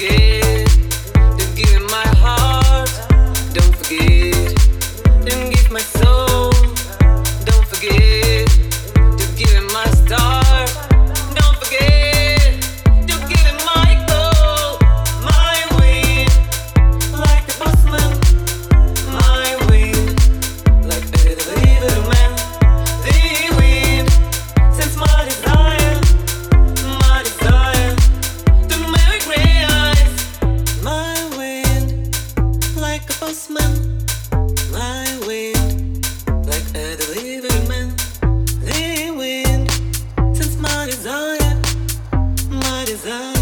again. My desire.